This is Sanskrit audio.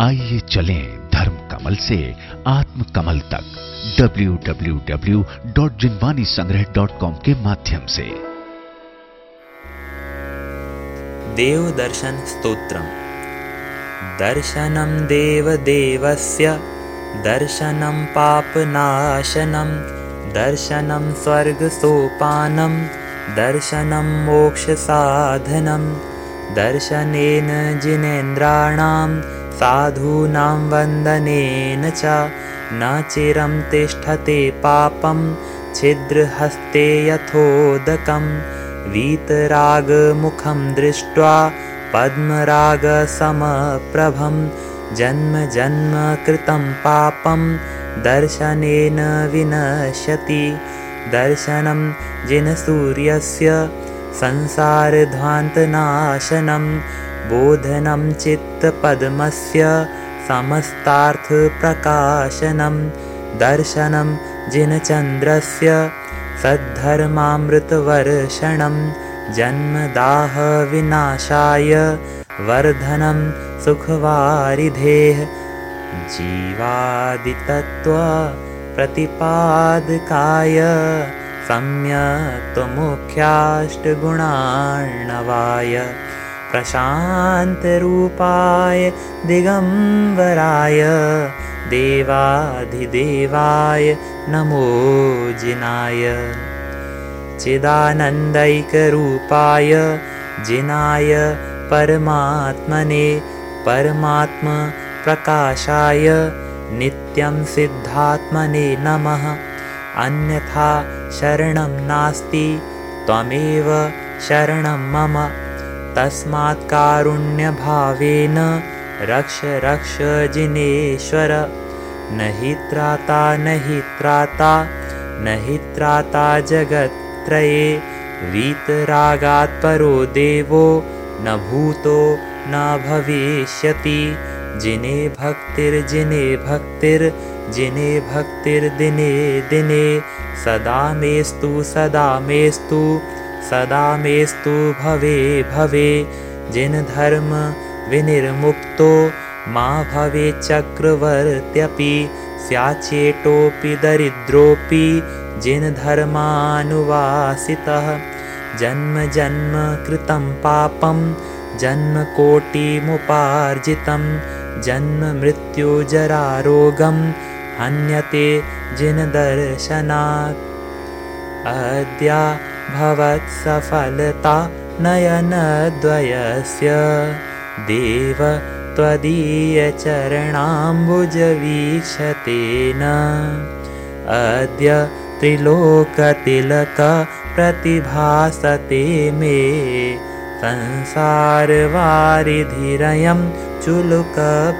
आइए चलें धर्म कमल से आत्म कमल तक www.jinwanisangrah.com के माध्यम से। देवदर्शन स्तोत्रम्। दर्शनं देवदेवस्य दर्शनं पापनाशनं दर्शनं स्वर्गसोपानं दर्शनं मोक्षसाधनं दर्शनेन जिनेन्द्राणां साधूनां वन्दनेन च न चिरं तिष्ठते पापं छिद्रहस्ते यथोदकं। वीतरागमुखं दृष्ट्वा पद्मरागसमप्रभं जन्म जन्म कृतं पापं दर्शनेन विनश्यति। दर्शनं जिनसूर्यस्य संसारध्वान्तनाशनं बोधनं चित्तपद्मस्य समस्तार्थप्रकाशनं दर्शनं जिनचन्द्रस्य सद्धर्मामृतवर्षणं जन्मदाहविनाशाय वर्धनं सुखवारिधेः जीवादितत्त्वप्रतिपादकाय सम्यक्त्वमुख्याष्टगुणार्णवाय प्रशान्तरूपाय दिगम्बराय देवाधिदेवाय नमो जिनाय। चिदानन्दैकरूपाय जिनाय परमात्मने परमात्मप्रकाशाय नित्यं सिद्धात्मने नमः। अन्यथा शरणं नास्ति त्वमेव शरणं मम। तस्मात् कारुण्यभावेन रक्ष रक्ष जिनेश्वर। न हि त्राता न हि त्राता न हि त्राता जगत्त्रये। वीतरागात् परो देवो न भूतो न भविष्यति जिने भक्तिर्जिने भक्तिर्जिने भक्तिर्दिने दिने सदा मेस्तु सदा मेस्तु सदा मेस्तु भवे भवे। जिन धर्म विनिर्मुक्तो मा भवे चक्रवर्त्यपि स्याचेटोऽपि दरिद्रोऽपि जिन धर्मानुवासितः जन्म जन्म कृतं पापं जन्मकोटिमुपार्जितं जन्ममृत्युजरारोगं हन्यते जिनदर्शनात्। अद्या भवत्सफलता नयनद्वयस्य। देव त्वदीयचरणाम्बुजवीक्षतेन अद्य त्रिलोकतिलकप्रतिभासते मे। संसारवारिधिरयं चुलुकप्रमाणम्